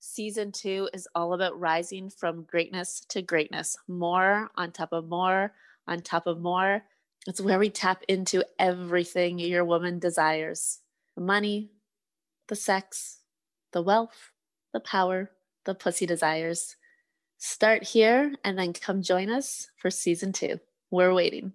Season two is all about rising from greatness to greatness, more on top of more on top of more. It's where we tap into everything your woman desires the money, the sex, the wealth, the power, the pussy desires. Start here and then come join us for season two. We're waiting.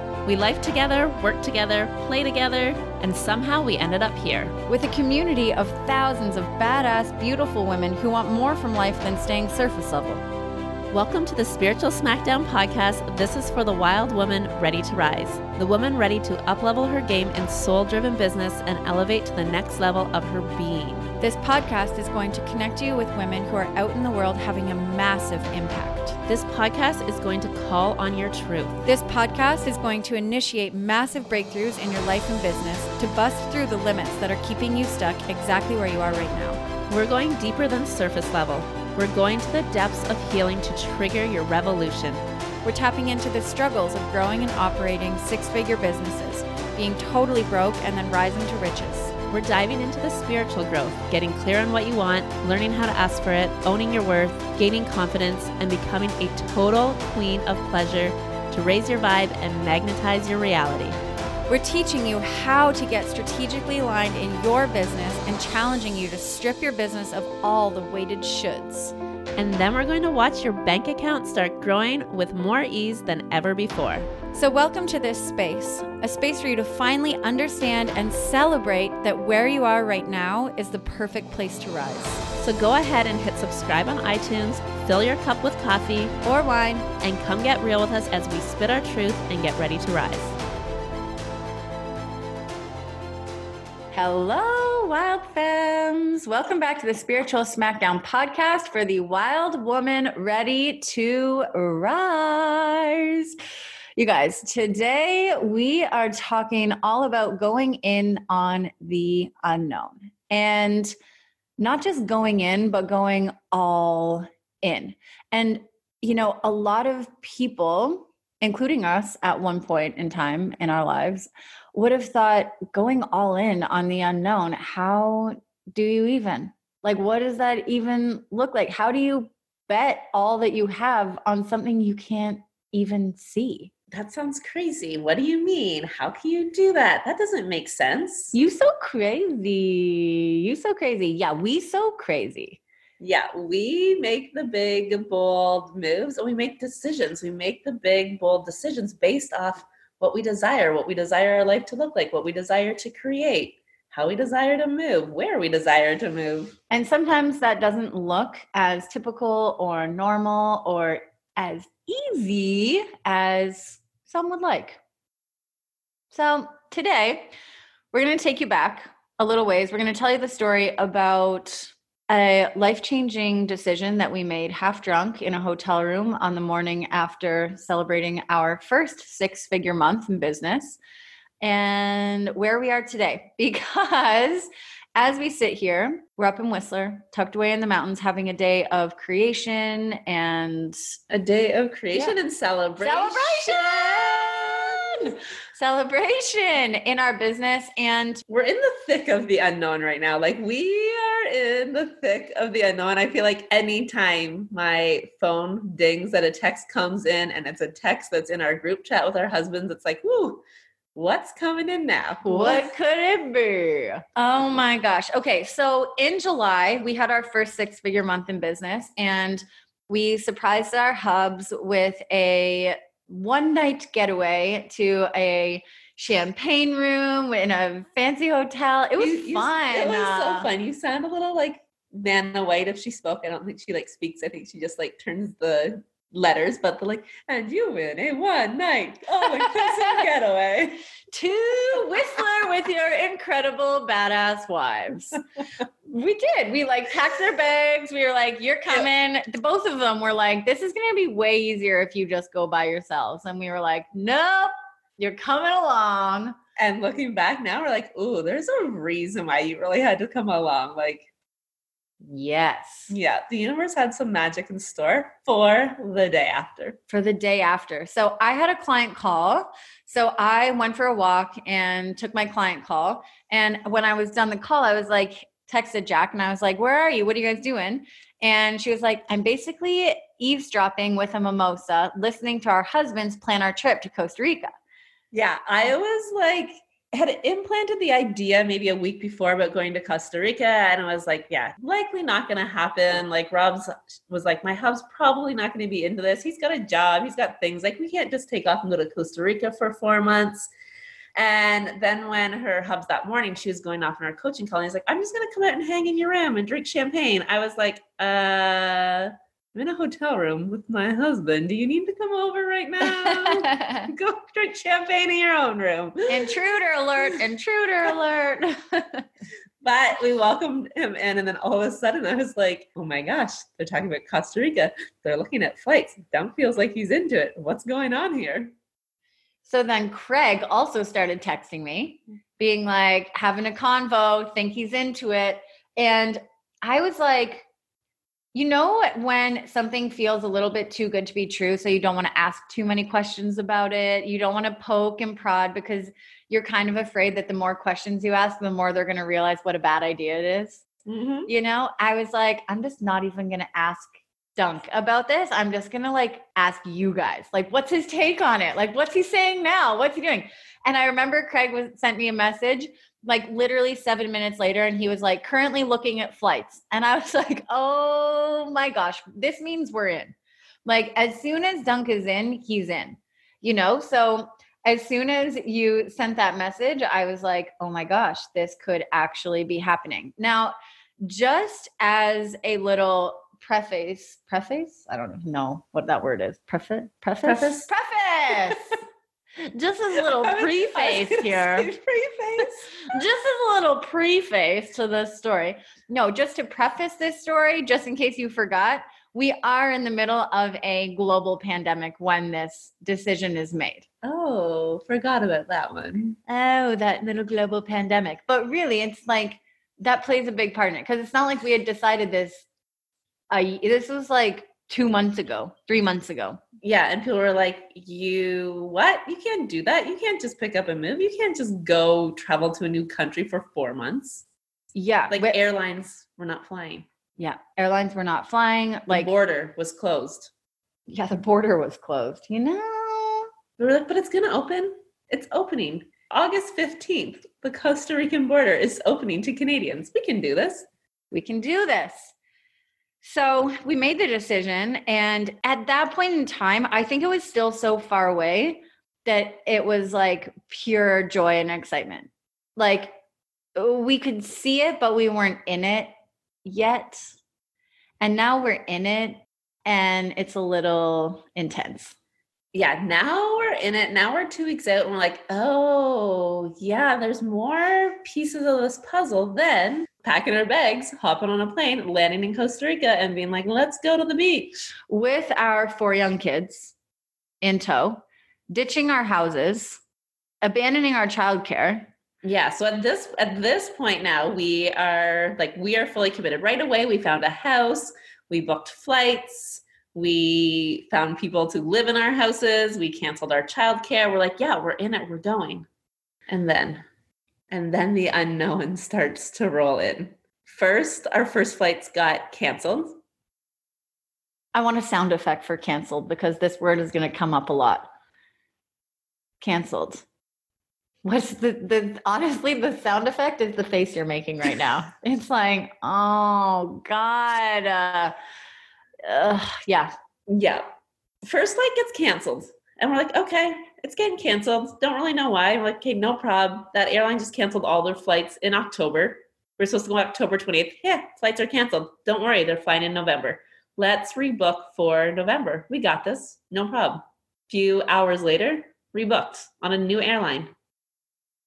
We life together, work together, play together, and somehow we ended up here. With a community of thousands of badass, beautiful women who want more from life than staying surface level. Welcome to the Spiritual Smackdown podcast. This is for the wild woman ready to rise, the woman ready to uplevel her game in soul driven business and elevate to the next level of her being. This podcast is going to connect you with women who are out in the world having a massive impact. This podcast is going to call on your truth. This podcast is going to initiate massive breakthroughs in your life and business to bust through the limits that are keeping you stuck exactly where you are right now. We're going deeper than surface level. We're going to the depths of healing to trigger your revolution. We're tapping into the struggles of growing and operating six figure businesses, being totally broke and then rising to riches. We're diving into the spiritual growth, getting clear on what you want, learning how to ask for it, owning your worth, gaining confidence, and becoming a total queen of pleasure to raise your vibe and magnetize your reality. We're teaching you how to get strategically aligned in your business and challenging you to strip your business of all the weighted shoulds. And then we're going to watch your bank account start growing with more ease than ever before. So, welcome to this space, a space for you to finally understand and celebrate that where you are right now is the perfect place to rise. So, go ahead and hit subscribe on iTunes, fill your cup with coffee or wine, and come get real with us as we spit our truth and get ready to rise. Hello, Wild Femmes. Welcome back to the Spiritual Smackdown podcast for the wild woman ready to rise. You guys, today we are talking all about going in on the unknown and not just going in, but going all in. And, you know, a lot of people, including us at one point in time in our lives, would have thought going all in on the unknown, how do you even? Like, what does that even look like? How do you bet all that you have on something you can't even see? that sounds crazy. What do you mean? How can you do that? That doesn't make sense. You so crazy. You so crazy. Yeah, we so crazy. Yeah, we make the big, bold moves and we make decisions. We make the big, bold decisions based off what we desire, what we desire our life to look like, what we desire to create, how we desire to move, where we desire to move. And sometimes that doesn't look as typical or normal or as easy as some would like. So today, we're going to take you back a little ways. We're going to tell you the story about a life changing decision that we made half drunk in a hotel room on the morning after celebrating our first six figure month in business and where we are today. Because as we sit here, we're up in Whistler, tucked away in the mountains, having a day of creation and a day of creation yeah. and celebration. Celebration! Celebration in our business. And we're in the thick of the unknown right now. Like we in the thick of the unknown. I feel like anytime my phone dings that a text comes in and it's a text that's in our group chat with our husbands, it's like, whoo, what's coming in now? What could it be? Oh my gosh. Okay. So in July, we had our first six figure month in business and we surprised our hubs with a one night getaway to a champagne room in a fancy hotel. It was You- you- fun. It was so Uh, fun. You sound a little like Vanna White if she spoke. I don't think she like speaks. I think she just like turns the letters, but the like, and you win a one night all inclusive getaway. to Whistler with your incredible badass wives. we did. We like packed their bags. We were like, "You're coming." Both of them were like, "This is going to be way easier if you just go by yourselves." And we were like, "Nope, you're coming along." And looking back now, we're like, ooh, there's a reason why you really had to come along. Like, Yes. yeah, the universe had some magic in store for the day after. For the day after. So I had a client call. So I went for a walk and took my client call. And when I was done the call, I was like, texted Jak and I was like, Where are you? What are you guys doing? And she was like, I'm basically eavesdropping with a mimosa, listening to our husbands plan our trip to Costa Rica. Yeah, I was like, had implanted the idea maybe a week before about going to Costa Rica, and I was like, yeah, likely not going to happen. Like, Rob's was like, my hub's probably not going to be into this. He's got a job, he's got things. Like, we can't just take off and go to Costa Rica for four months. And then when her hubs that morning, she was going off on her coaching call, and he's like, I'm just going to come out and hang in your room and drink champagne. I was like, uh, I'm in a hotel room with my husband. Do you need to come over right now? Go drink champagne in your own room. intruder alert, intruder alert. But we welcomed him in, and then all of a sudden I was like, oh my gosh, they're talking about Costa Rica. They're looking at flights. Dunk feels like he's into it. What's going on here? So then Craig also started texting me, being like, having a convo, think he's into it. And I was like, you know, when something feels a little bit too good to be true, so you don't want to ask too many questions about it, you don't want to poke and prod because you're kind of afraid that the more questions you ask, the more they're going to realize what a bad idea it is. Mm-hmm. You know, I was like, I'm just not even going to ask Dunk about this. I'm just going to like ask you guys, like, what's his take on it? Like, what's he saying now? What's he doing? And I remember Craig was sent me a message like literally seven minutes later, and he was like, currently looking at flights. And I was like, oh my gosh, this means we're in. Like, as soon as Dunk is in, he's in, you know? So, as soon as you sent that message, I was like, oh my gosh, this could actually be happening. Now, just as a little preface, preface? I don't know what that word is. Preface? Preface? Preface? Preface! just as a little I was- I was preface here Preface. just as a little preface to this story. No, just to preface this story, just in case you forgot, we are in the middle of a global pandemic when this decision is made. Oh, forgot about that one. Oh, that little global pandemic. But really, it's like that plays a big part in it because it's not like we had decided this. Uh, this was like two months ago, three months ago. Yeah, and people were like, "You what? You can't do that. You can't just pick up and move. You can't just go travel to a new country for four months. Yeah, Like wi- airlines were not flying. yeah, airlines were not flying. The Like, border was closed. yeah, the border was closed. You know, We were like, but it's going to open. It's opening. August 15th, the Costa Rican border is opening to Canadians. We can do this. we can do this. So we made the decision. And at that point in time, I think it was still so far away that it was like pure joy and excitement. Like we could see it, but we weren't in it yet. And now we're in it and it's a little intense. Yeah, now we're in it. Now we're two weeks out and we're like, oh, yeah, there's more pieces of this puzzle than packing our bags, hopping on a plane, landing in Costa Rica, and being like, let's go to the beach. With our four young kids in tow, ditching our houses, abandoning our childcare, Yeah, so at this at this point now, we are like we are fully committed. Right away, we found a house, we booked flights, we found people to live in our houses, we canceled our childcare. We're like, yeah, we're in it, we're going. And then and then the unknown starts to roll in. First, our first flights got canceled. I want a sound effect for canceled because this word is going to come up a lot. Canceled. What's the the honestly the sound effect is the face you're making right now. it's like, oh God. Uh, uh, yeah. Yeah. First flight gets canceled. And we're like, okay, it's getting canceled. Don't really know why. I'm like, okay, no problem. That airline just canceled all their flights in October. We're supposed to go October 28th. Yeah, flights are canceled. Don't worry, they're flying in November. Let's rebook for November. We got this. No problem. Few hours later, rebooked on a new airline.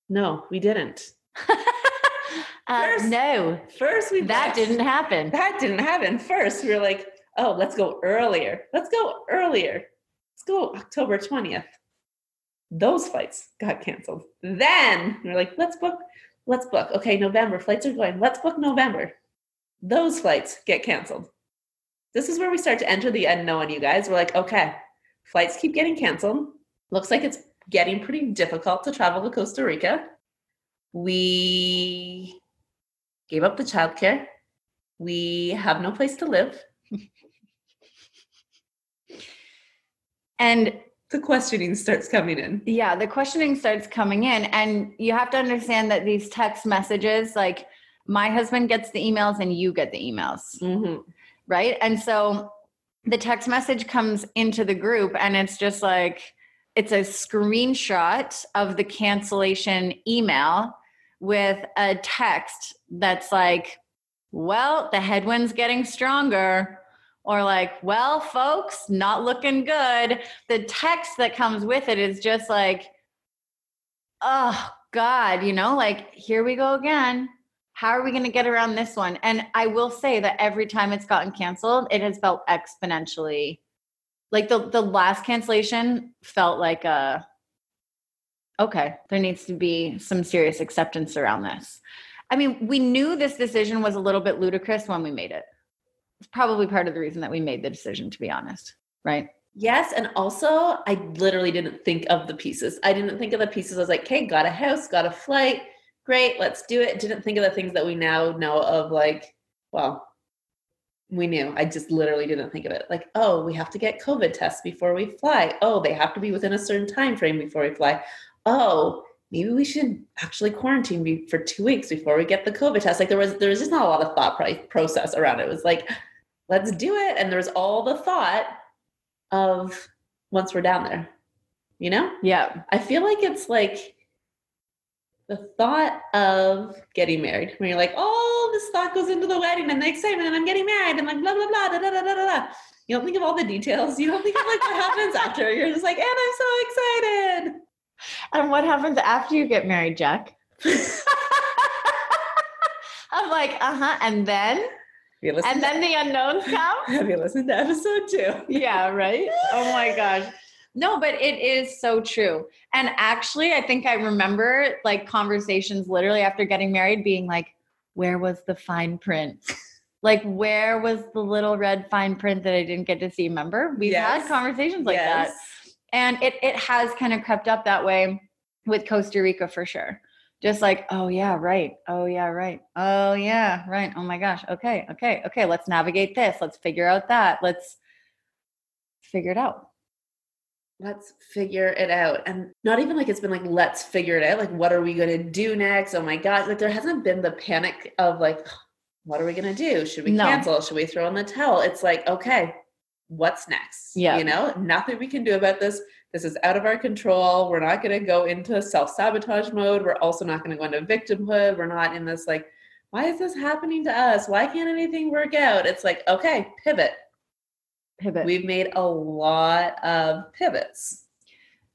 No, we didn't. uh, first, no. First, we that didn't happen. That didn't happen. First, we were like, oh, let's go earlier. Let's go earlier. Let's go October 20th. Those flights got canceled. Then we we're like, let's book, let's book. Okay, November, flights are going. Let's book November. Those flights get canceled. This is where we start to enter the unknown, you guys. We're like, okay, flights keep getting canceled. Looks like it's getting pretty difficult to travel to Costa Rica. We gave up the childcare. We have no place to live. and the questioning starts coming in. Yeah, the questioning starts coming in. And you have to understand that these text messages, like my husband gets the emails and you get the emails. Mm-hmm. Right. And so the text message comes into the group and it's just like, it's a screenshot of the cancellation email with a text that's like, well, the headwind's getting stronger. Or like, well, folks, not looking good. The text that comes with it is just like, oh God, you know, like, here we go again. How are we going to get around this one? And I will say that every time it's gotten canceled, it has felt exponentially like the the last cancellation felt like a okay there needs to be some serious acceptance around this i mean we knew this decision was a little bit ludicrous when we made it probably part of the reason that we made the decision to be honest right yes and also i literally didn't think of the pieces i didn't think of the pieces i was like okay got a house got a flight great let's do it didn't think of the things that we now know of like well we knew. I just literally didn't think of it. Like, oh, we have to get COVID tests before we fly. Oh, they have to be within a certain time frame before we fly. Oh, maybe we should actually quarantine for two weeks before we get the COVID test. Like there was there was just not a lot of thought process around it. It was like, let's do it, and there's all the thought of once we're down there. You know? Yeah. I feel like it's like the thought of getting married when you're like, oh, this thought goes into the wedding and the excitement and I'm getting married and like blah blah blah da da da da da. You don't think of all the details. You don't think of like what happens after. You're just like, and I'm so excited. And what happens after you get married, Jak? I'm like, uh-huh. And then and then the unknowns come. Have you listened to episode two? Yeah, right. Oh my gosh. No, but it is so true. And actually, I think I remember like conversations literally after getting married being like, where was the fine print? like, where was the little red fine print that I didn't get to see? Remember? We've yes. had conversations like yes. that. And it, it has kind of crept up that way with Costa Rica for sure. Just like, oh, yeah, right. Oh, yeah, right. Oh, yeah, right. Oh my gosh. Okay, okay, okay. Let's navigate this. Let's figure out that. Let's figure it out let's figure it out. And not even like it's been like, let's figure it out. Like, what are we going to do next? Oh my God. Like, there hasn't been the panic of like, what are we going to do? Should we no. cancel? Should we throw in the towel? It's like, okay, what's next? Yeah. You know, nothing we can do about this. This is out of our control. We're not going to go into self sabotage mode. We're also not going to go into victimhood. We're not in this like, why is this happening to us? Why can't anything work out? It's like, okay, pivot pivot. We've made a lot of pivots.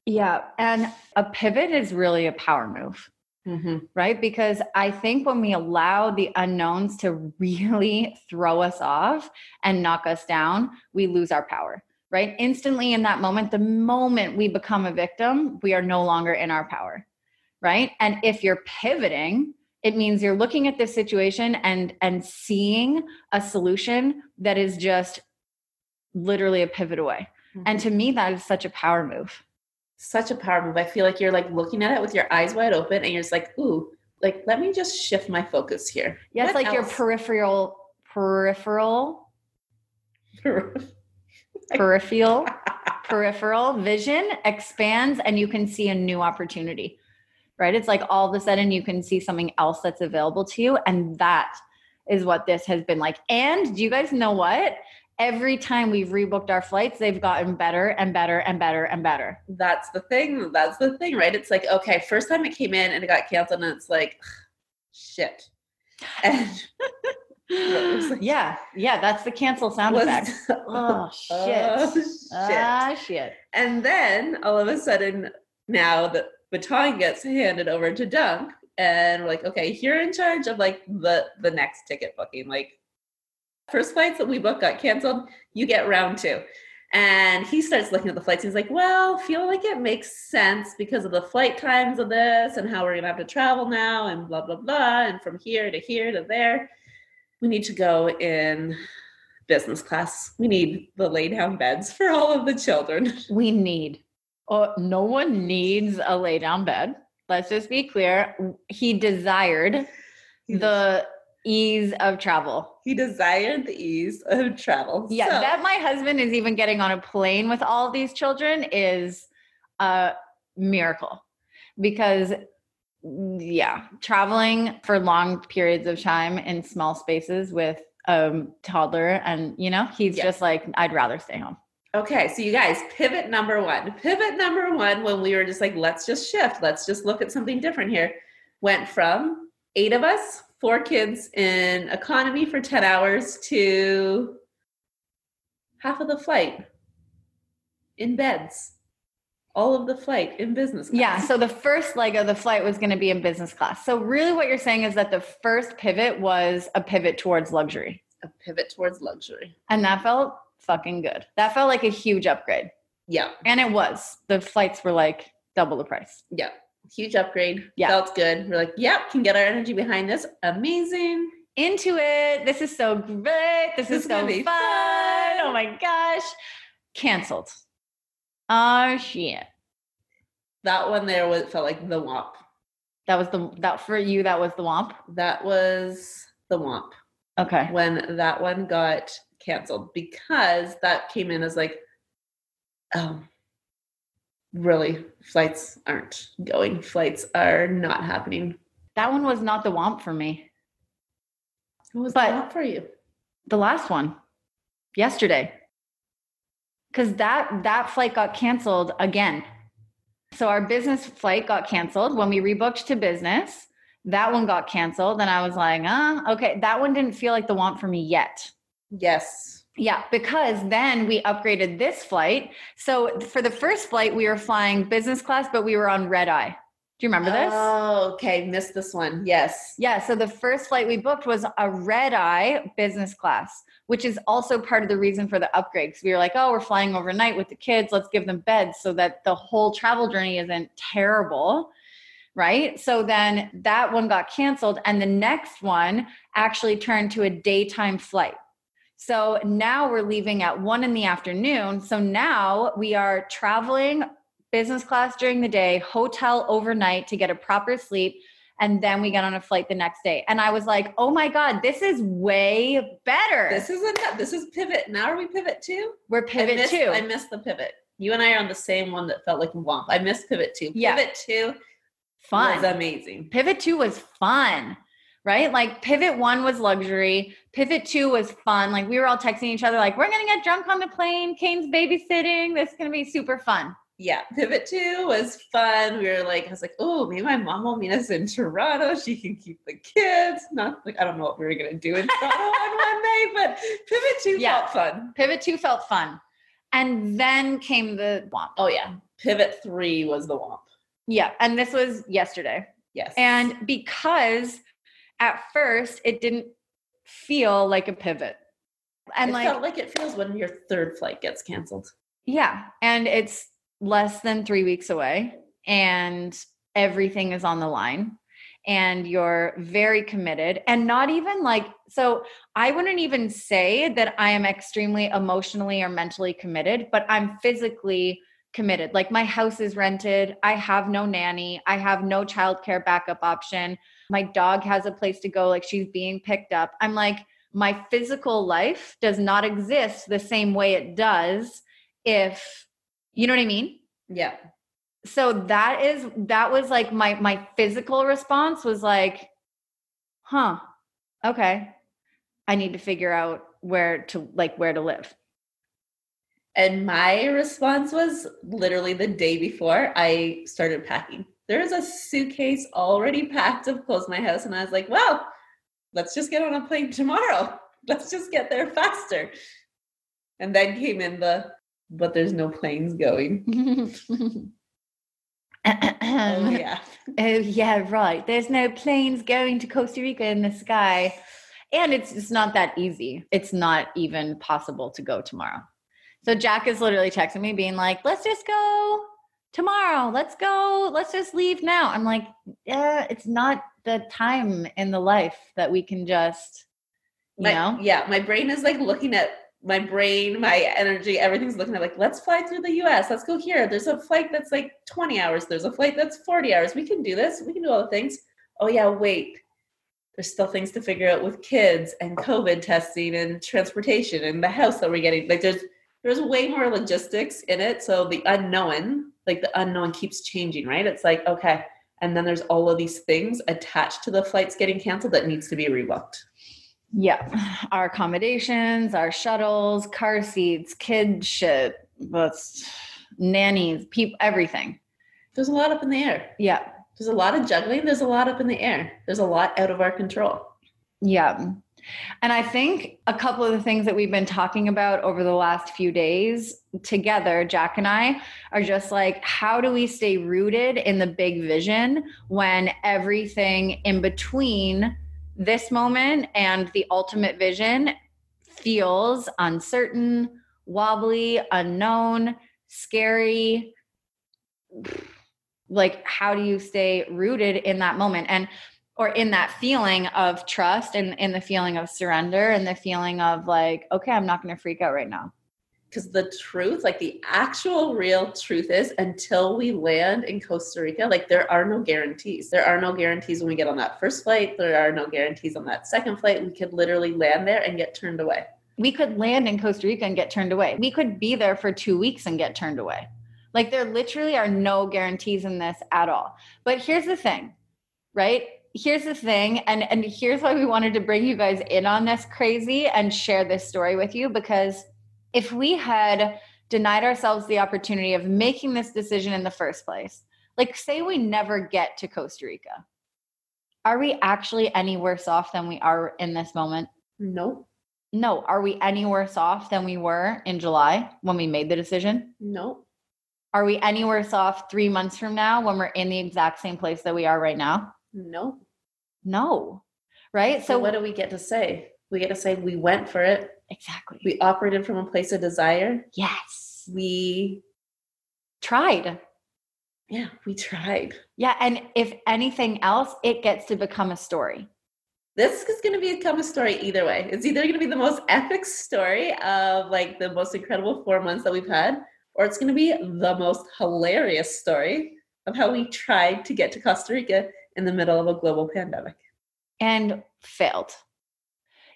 Yeah. And a pivot is really a power move. Mm-hmm. Right. Because I think when we allow the unknowns to really throw us off and knock us down, we lose our power. Right. Instantly in that moment, the moment we become a victim, we are no longer in our power. Right. And if you're pivoting, it means you're looking at this situation and and seeing a solution that is just literally a pivot away. Mm-hmm. And to me, that is such a power move. Such a power move. I feel like you're like looking at it with your eyes wide open and you're just like, ooh, like let me just shift my focus here. Yeah, it's like else? your peripheral, peripheral, peripheral, peripheral vision expands and you can see a new opportunity right? It's like all of a sudden you can see something else that's available to you. And that is what this has been like. And do you guys know what? Every time we've rebooked our flights, they've gotten better and better and better and better. That's the thing. That's the thing, right? It's like, okay, first time it came in and it got canceled, and it's like, shit. And yeah, yeah, that's the cancel sound effect. oh shit. Oh, shit. Ah, shit. And then all of a sudden, now the baton gets handed over to Dunk, and we're like, okay, you're in charge of like the the next ticket booking. Like first flights that we booked got canceled, you get round two. And he starts looking at the flights. He's like, well, feel like it makes sense because of the flight times of this and how we're gonna have to travel now and blah blah blah. And from here to here to there. We need to go in business class. We need the lay down beds for all of the children. We need. Oh, no one needs a lay down bed. Let's just be clear. He desired the ease of travel. He desired the ease of travel. Yeah, so. that my husband is even getting on a plane with all these children is a miracle because yeah, traveling for long periods of time in small spaces with a toddler and you know, he's yes. just like I'd rather stay home. Okay, so you guys, pivot number 1. Pivot number 1 when we were just like let's just shift, let's just look at something different here. Went from 8 of us four kids in economy for 10 hours to half of the flight in beds all of the flight in business class. Yeah. So the first leg of the flight was going to be in business class. So really what you're saying is that the first pivot was a pivot towards luxury. A pivot towards luxury. And that felt fucking good. That felt like a huge upgrade. Yeah. And it was. The flights were like double the price. Yeah huge upgrade. Yeah. Felt good. We're like, yep, can get our energy behind this. Amazing. Into it. This is so great. This, this is, so fun. fun. Oh my gosh. Canceled. Oh shit. That one there was felt like the womp. That was the that for you, that was the womp? That was the womp. Okay. When that one got canceled because that came in as like, oh, really flights aren't going flights are not happening that one was not the womp for me what was but the womp for you the last one yesterday because that that flight got canceled again. So our business flight got canceled. When we rebooked to business that one got canceled. And i was like ah okay. That one didn't feel like the want for me yet. Yes. Yeah, because then we upgraded this flight. So for the first flight, we were flying business class, but we were on red eye. Do you remember this? Oh, okay. Missed this one. Yes. Yeah. So the first flight we booked was a red eye business class, which is also part of the reason for the upgrade. Because we were like, oh, we're flying overnight with the kids. Let's give them beds so that the whole travel journey isn't terrible. Right. So then that one got canceled. And the next one actually turned to a daytime flight. So now we're leaving at one in the afternoon. So now we are traveling business class during the day, hotel overnight to get a proper sleep. And then we get on a flight the next day. And I was like, oh my God, this is way better. This is enough. This is pivot. Now are we pivot two? We're pivot I missed, two. I missed the pivot. You and I are on the same one that felt like womp. I missed pivot two. Yeah. Pivot two fun. was amazing. Pivot two was fun right? Like pivot one was luxury, pivot two was fun. Like we were all texting each other, like, we're gonna get drunk on the plane, Kane's babysitting, this is gonna be super fun. Yeah, pivot two was fun. We were like, I was like, oh, maybe my mom will meet us in Toronto. She can keep the kids. Not like I don't know what we were gonna do in Toronto on one day, but pivot two yeah. felt fun. Pivot two felt fun. And then came the womp. Oh yeah. Pivot three was the womp. Yeah. And this was yesterday. Yes. And because at first it didn't feel like a pivot. And it like felt like it feels when your third flight gets canceled. Yeah. And it's less than three weeks away and everything is on the line and you're very committed and not even like so i wouldn't even say that i am extremely emotionally or mentally committed but i'm physically committed. Like my house is rented. I have no nanny. I have no childcare backup option. My dog has a place to go. Like she's being picked up. I'm like my physical life does not exist the same way it does if you know what i mean yeah so that is that was like my my physical response was like, huh, okay. I need to figure out where to like where to live. And my response was literally the day before I started packing. There was a suitcase already packed of clothes in my house, and I was like, well, let's just get on a plane tomorrow. Let's just get there faster. And then came in the, but there's no planes going. oh, yeah. Oh, yeah, right. There's no planes going to Costa Rica in the sky. And it's, it's not that easy. It's not even possible to go tomorrow. So Jak is literally texting me, being like, let's just go tomorrow. Let's go. Let's just leave now. I'm like, yeah, it's not the time in the life that we can just, you my, know? Yeah. My brain is like looking at my brain, my energy, everything's looking at like, let's fly through the US. Let's go here. There's a flight that's like 20 hours. There's a flight that's 40 hours. We can do this. We can do all the things. Oh, yeah, wait. There's still things to figure out with kids and COVID testing and transportation and the house that we're getting. Like, there's, there's way more logistics in it. So the unknown, like the unknown keeps changing, right? It's like, okay. And then there's all of these things attached to the flights getting canceled that needs to be rebooked. Yeah. Our accommodations, our shuttles, car seats, kid shit, that's nannies, people, everything. There's a lot up in the air. Yeah. There's a lot of juggling. There's a lot up in the air. There's a lot out of our control. Yeah. And I think a couple of the things that we've been talking about over the last few days together, Jak and I, are just like, how do we stay rooted in the big vision when everything in between this moment and the ultimate vision feels uncertain, wobbly, unknown, scary? Like, how do you stay rooted in that moment? And or in that feeling of trust and in the feeling of surrender and the feeling of like, okay, I'm not going to freak out right now. Because the truth, like the actual real truth is, until we land in Costa Rica, like there are no guarantees. There are no guarantees when we get on that first flight. There are no guarantees on that second flight. We could literally land there and get turned away. We could land in Costa Rica and get turned away. We could be there for two weeks and get turned away. Like there literally are no guarantees in this at all. But here's the thing, right? here's the thing and and here's why we wanted to bring you guys in on this crazy and share this story with you because if we had denied ourselves the opportunity of making this decision in the first place like say we never get to costa rica are we actually any worse off than we are in this moment no no are we any worse off than we were in july when we made the decision no are we any worse off three months from now when we're in the exact same place that we are right now no. No. Right? So, so what do we get to say? We get to say we went for it. Exactly. We operated from a place of desire. Yes. We tried. Yeah, we tried. Yeah, and if anything else, it gets to become a story. This is going to become a story either way. It's either going to be the most epic story of like the most incredible four months that we've had, or it's going to be the most hilarious story of how we tried to get to Costa Rica in the middle of a global pandemic and failed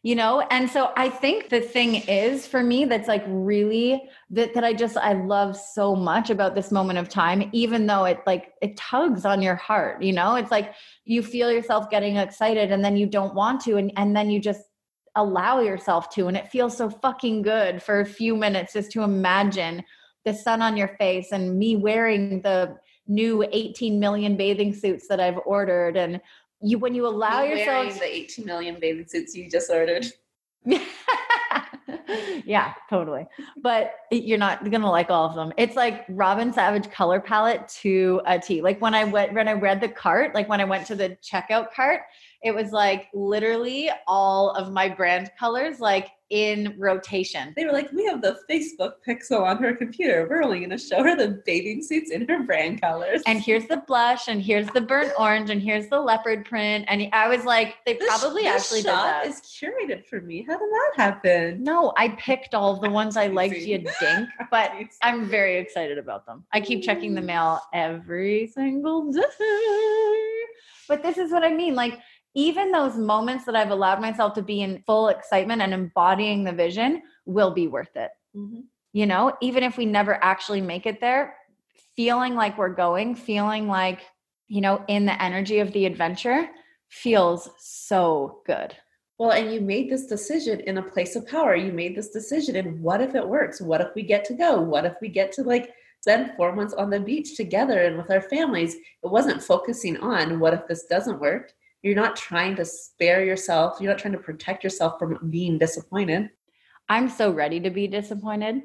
you know and so i think the thing is for me that's like really that that i just i love so much about this moment of time even though it like it tugs on your heart you know it's like you feel yourself getting excited and then you don't want to and and then you just allow yourself to and it feels so fucking good for a few minutes just to imagine the sun on your face and me wearing the new 18 million bathing suits that I've ordered. And you, when you allow you yourself the 18 million bathing suits you just ordered. yeah, totally. But you're not gonna like all of them. It's like Robin Savage color palette to a T. Like when I went when I read the cart, like when I went to the checkout cart, it was like literally all of my brand colors, like in rotation. They were like, we have the Facebook pixel on her computer. We're only going to show her the bathing suits in her brand colors. And here's the blush, and here's the burnt orange, and here's the leopard print. And I was like, they this, probably this actually shop did that. is curated for me. How did that happen? No, I picked all the ones I liked, you dink. But I'm very excited about them. I keep checking the mail every single day. But this is what I mean. Like, even those moments that I've allowed myself to be in full excitement and embodying the vision will be worth it. Mm-hmm. You know, even if we never actually make it there, feeling like we're going, feeling like, you know, in the energy of the adventure feels so good. Well, and you made this decision in a place of power. You made this decision, and what if it works? What if we get to go? What if we get to like spend four months on the beach together and with our families? It wasn't focusing on what if this doesn't work. You're not trying to spare yourself, you're not trying to protect yourself from being disappointed. I'm so ready to be disappointed,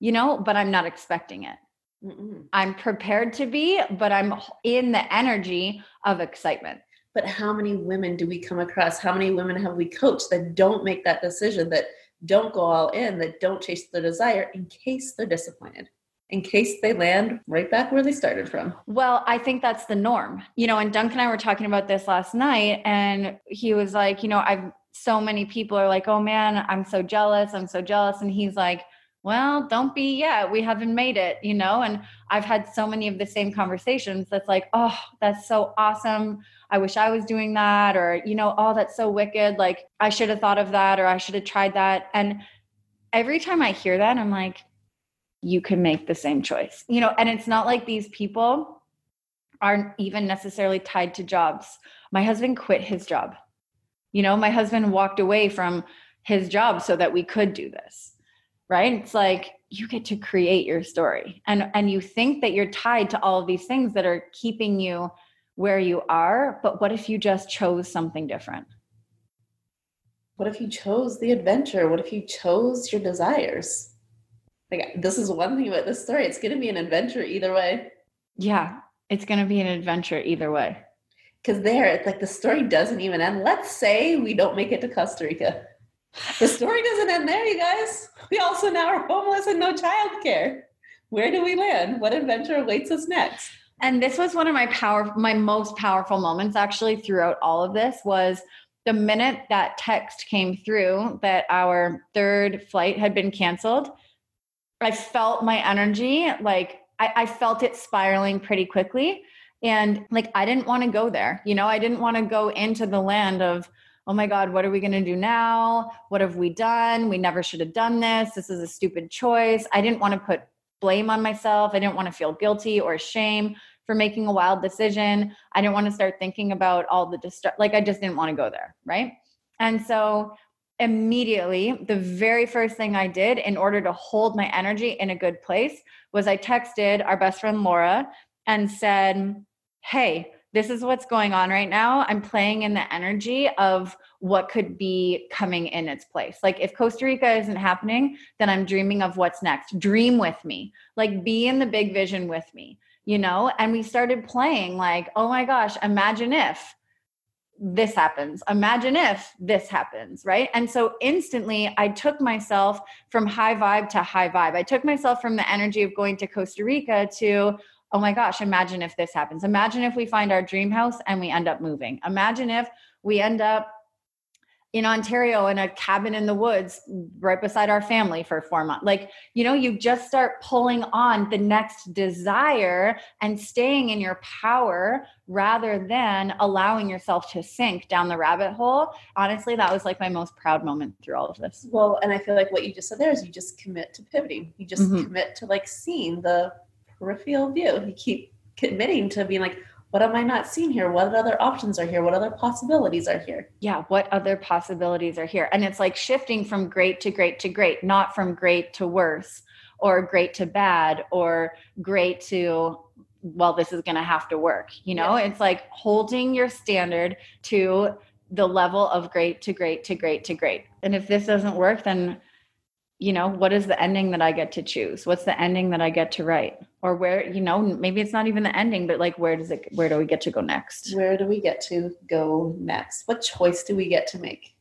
you know, but I'm not expecting it. Mm-mm. I'm prepared to be, but I'm in the energy of excitement. But how many women do we come across? How many women have we coached that don't make that decision, that don't go all in, that don't chase their desire in case they're disappointed? In case they land right back where they started from. Well, I think that's the norm. You know, and Duncan and I were talking about this last night, and he was like, you know, I've so many people are like, oh man, I'm so jealous. I'm so jealous. And he's like, well, don't be yet. We haven't made it, you know? And I've had so many of the same conversations that's like, oh, that's so awesome. I wish I was doing that. Or, you know, oh, that's so wicked. Like, I should have thought of that or I should have tried that. And every time I hear that, I'm like, you can make the same choice, you know? And it's not like these people aren't even necessarily tied to jobs. My husband quit his job. You know, my husband walked away from his job so that we could do this right it's like you get to create your story and and you think that you're tied to all of these things that are keeping you where you are but what if you just chose something different what if you chose the adventure what if you chose your desires like this is one thing about this story it's going to be an adventure either way yeah it's going to be an adventure either way because there it's like the story doesn't even end let's say we don't make it to costa rica the story doesn't end there, you guys. We also now are homeless and no childcare. Where do we land? What adventure awaits us next? And this was one of my power, my most powerful moments actually throughout all of this was the minute that text came through that our third flight had been canceled. I felt my energy like I, I felt it spiraling pretty quickly. And like I didn't want to go there. You know, I didn't want to go into the land of oh my God, what are we going to do now? What have we done? We never should have done this. This is a stupid choice. I didn't want to put blame on myself. I didn't want to feel guilty or shame for making a wild decision. I didn't want to start thinking about all the distress. Like I just didn't want to go there. Right. And so immediately, the very first thing I did in order to hold my energy in a good place was I texted our best friend Laura and said, Hey, this is what's going on right now. I'm playing in the energy of what could be coming in its place. Like if Costa Rica isn't happening, then I'm dreaming of what's next. Dream with me. Like be in the big vision with me, you know? And we started playing like, oh my gosh, imagine if this happens. Imagine if this happens, right? And so instantly I took myself from high vibe to high vibe. I took myself from the energy of going to Costa Rica to oh my gosh, imagine if this happens. Imagine if we find our dream house and we end up moving. Imagine if we end up in Ontario in a cabin in the woods right beside our family for four months. Like, you know, you just start pulling on the next desire and staying in your power rather than allowing yourself to sink down the rabbit hole. Honestly, that was like my most proud moment through all of this. Well, and I feel like what you just said there is you just commit to pivoting. You just mm-hmm. commit to like seeing the peripheral view. You keep committing to being like, what am I not seeing here? What other options are here? What other possibilities are here? Yeah, what other possibilities are here? And it's like shifting from great to great to great, not from great to worse or great to bad or great to well this is going to have to work you know yeah. it's like holding your standard to the level of great to great to great to great and if this doesn't work then you know what is the ending that i get to choose? What's the ending that i get to write? Or where you know maybe it's not even the ending but like where does it where do we get to go next? Where do we get to go next? What choice do we get to make?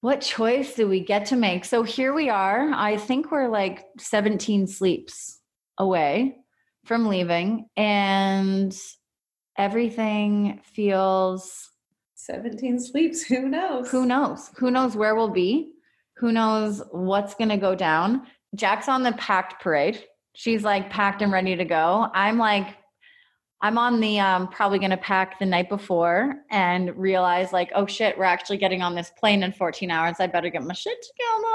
What choice do we get to make? So here we are. I think we're like 17 sleeps away from leaving and everything feels 17 sleeps. Who knows? Who knows? Who knows where we'll be who knows what's going to go down. Jak's on the packed parade. She's like packed and ready to go. I'm like, I'm on the um, probably going to pack the night before and realize like, oh shit, we're actually getting on this plane in 14 hours. I better get my shit together.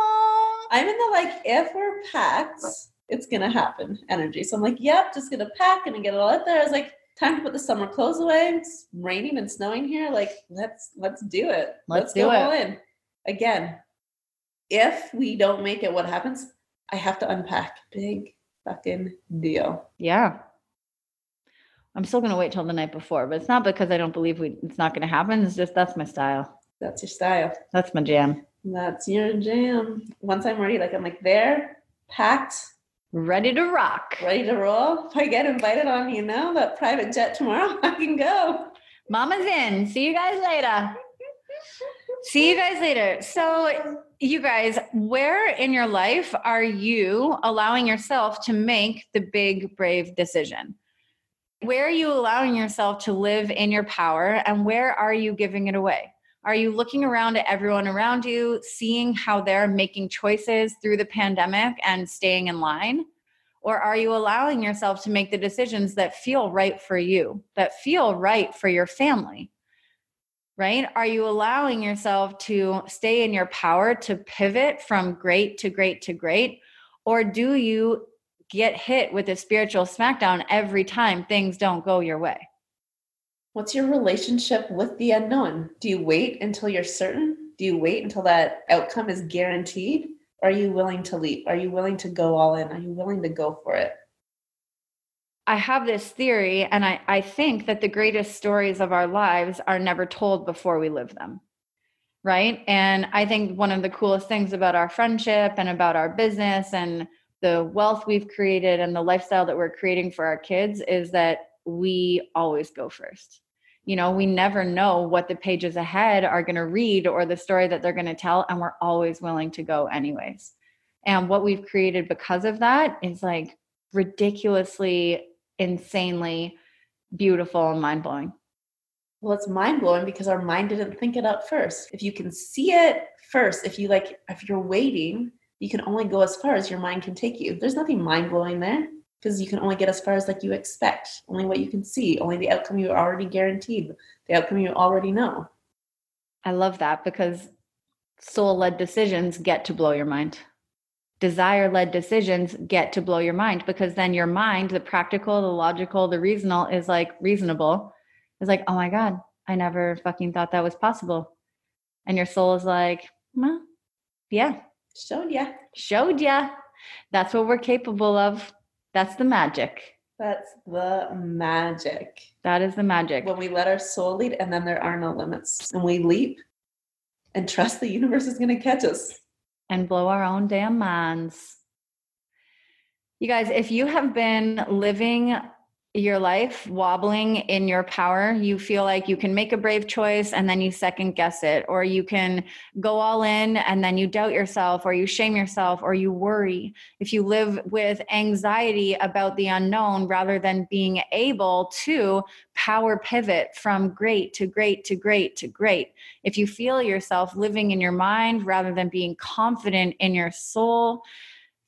I'm in the like, if we're packed, it's gonna happen energy. So I'm like, yep, just gonna pack and get it all out there. I was like, time to put the summer clothes away. It's raining and snowing here. Like, let's let's do it. Let's, let's do go it. all in. Again, if we don't make it, what happens? I have to unpack. Big fucking deal. Yeah. I'm still gonna wait till the night before, but it's not because I don't believe we it's not gonna happen. It's just that's my style. That's your style. That's my jam. That's your jam. Once I'm ready, like I'm like there, packed, ready to rock, ready to roll. If I get invited on, you know, that private jet tomorrow, I can go. Mama's in. See you guys later. See you guys later. So, you guys, where in your life are you allowing yourself to make the big, brave decision? Where are you allowing yourself to live in your power and where are you giving it away? Are you looking around at everyone around you, seeing how they're making choices through the pandemic and staying in line? Or are you allowing yourself to make the decisions that feel right for you, that feel right for your family? Right? Are you allowing yourself to stay in your power to pivot from great to great to great? Or do you get hit with a spiritual smackdown every time things don't go your way? What's your relationship with the unknown? Do you wait until you're certain? Do you wait until that outcome is guaranteed? Are you willing to leap? Are you willing to go all in? Are you willing to go for it? I have this theory, and I, I think that the greatest stories of our lives are never told before we live them. Right. And I think one of the coolest things about our friendship and about our business and the wealth we've created and the lifestyle that we're creating for our kids is that we always go first you know we never know what the pages ahead are going to read or the story that they're going to tell and we're always willing to go anyways and what we've created because of that is like ridiculously insanely beautiful and mind-blowing well it's mind-blowing because our mind didn't think it up first if you can see it first if you like if you're waiting you can only go as far as your mind can take you there's nothing mind-blowing there because you can only get as far as like you expect, only what you can see, only the outcome you already guaranteed, the outcome you already know. I love that because soul led decisions get to blow your mind. Desire led decisions get to blow your mind because then your mind, the practical, the logical, the reasonable is like reasonable, is like, oh my God, I never fucking thought that was possible. And your soul is like, well, yeah. Showed ya. Showed ya. That's what we're capable of. That's the magic. That's the magic. That is the magic. When we let our soul lead, and then there are no limits, and we leap and trust the universe is going to catch us and blow our own damn minds. You guys, if you have been living your life wobbling in your power, you feel like you can make a brave choice and then you second guess it, or you can go all in and then you doubt yourself, or you shame yourself, or you worry. If you live with anxiety about the unknown rather than being able to power pivot from great to great to great to great, if you feel yourself living in your mind rather than being confident in your soul,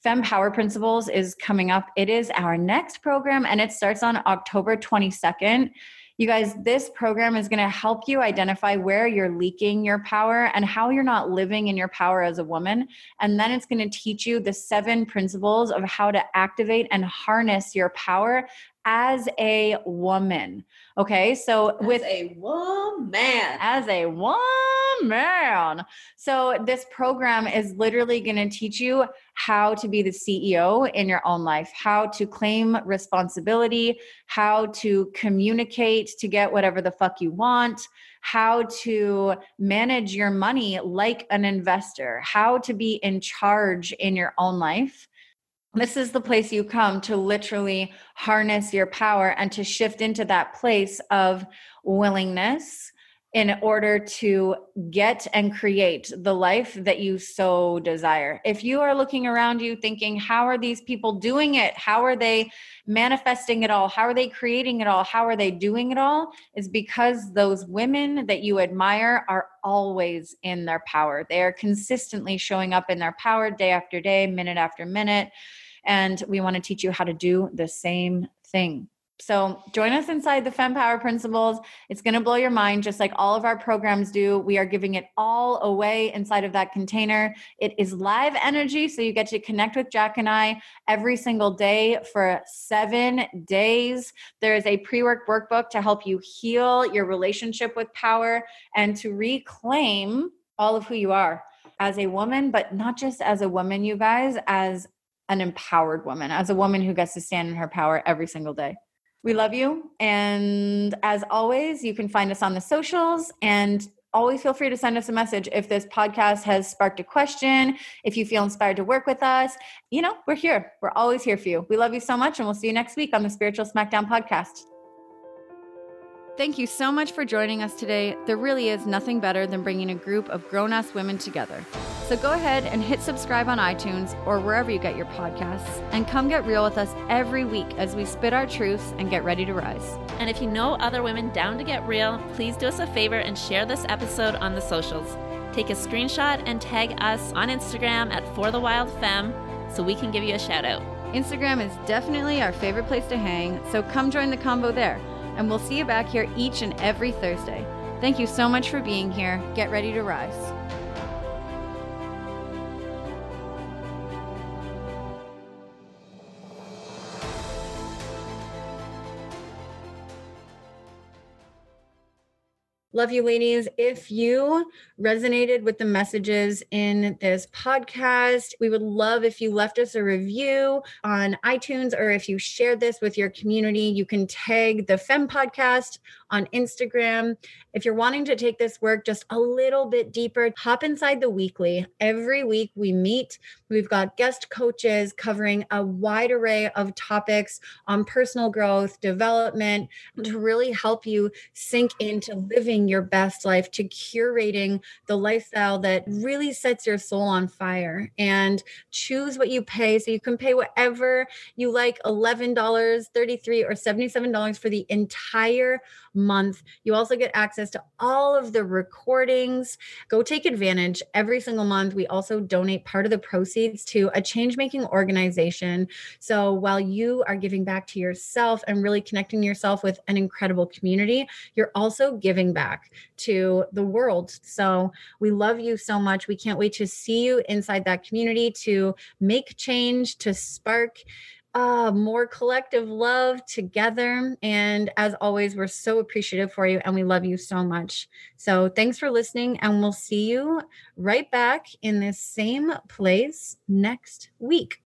Femme Power Principles is coming up. It is our next program and it starts on October 22nd. You guys, this program is going to help you identify where you're leaking your power and how you're not living in your power as a woman. And then it's going to teach you the seven principles of how to activate and harness your power as a woman. Okay, so as with a woman, as a woman. So this program is literally going to teach you how to be the CEO in your own life, how to claim responsibility, how to communicate to get whatever the fuck you want, how to manage your money like an investor, how to be in charge in your own life this is the place you come to literally harness your power and to shift into that place of willingness in order to get and create the life that you so desire. If you are looking around you thinking, how are these people doing it? How are they manifesting it all? How are they creating it all? How are they doing it all? Is because those women that you admire are always in their power. They are consistently showing up in their power day after day, minute after minute and we want to teach you how to do the same thing. So join us inside the Femme Power Principles. It's going to blow your mind, just like all of our programs do. We are giving it all away inside of that container. It is live energy, so you get to connect with Jak and I every single day for seven days. There is a pre work workbook to help you heal your relationship with power and to reclaim all of who you are as a woman, but not just as a woman, you guys, as an empowered woman, as a woman who gets to stand in her power every single day. We love you. And as always, you can find us on the socials and always feel free to send us a message if this podcast has sparked a question, if you feel inspired to work with us. You know, we're here. We're always here for you. We love you so much, and we'll see you next week on the Spiritual Smackdown podcast. Thank you so much for joining us today. There really is nothing better than bringing a group of grown ass women together. So go ahead and hit subscribe on iTunes or wherever you get your podcasts and come get real with us every week as we spit our truths and get ready to rise. And if you know other women down to get real, please do us a favor and share this episode on the socials. Take a screenshot and tag us on Instagram at For the Wild Femme so we can give you a shout out. Instagram is definitely our favorite place to hang, so come join the combo there and we'll see you back here each and every Thursday. Thank you so much for being here. Get ready to rise. Love you, ladies. If you resonated with the messages in this podcast, we would love if you left us a review on iTunes or if you shared this with your community. You can tag the Fem Podcast on Instagram. If you're wanting to take this work just a little bit deeper, hop inside the weekly. Every week we meet. We've got guest coaches covering a wide array of topics on personal growth, development, to really help you sink into living your best life, to curating the lifestyle that really sets your soul on fire. And choose what you pay. So you can pay whatever you like $11, 33, or $77 for the entire month. You also get access to all of the recordings. Go take advantage every single month. We also donate part of the proceeds to a change making organization. So while you are giving back to yourself and really connecting yourself with an incredible community, you're also giving back to the world. So we love you so much. We can't wait to see you inside that community to make change, to spark uh, more collective love together. And as always, we're so appreciative for you and we love you so much. So thanks for listening, and we'll see you right back in this same place next week.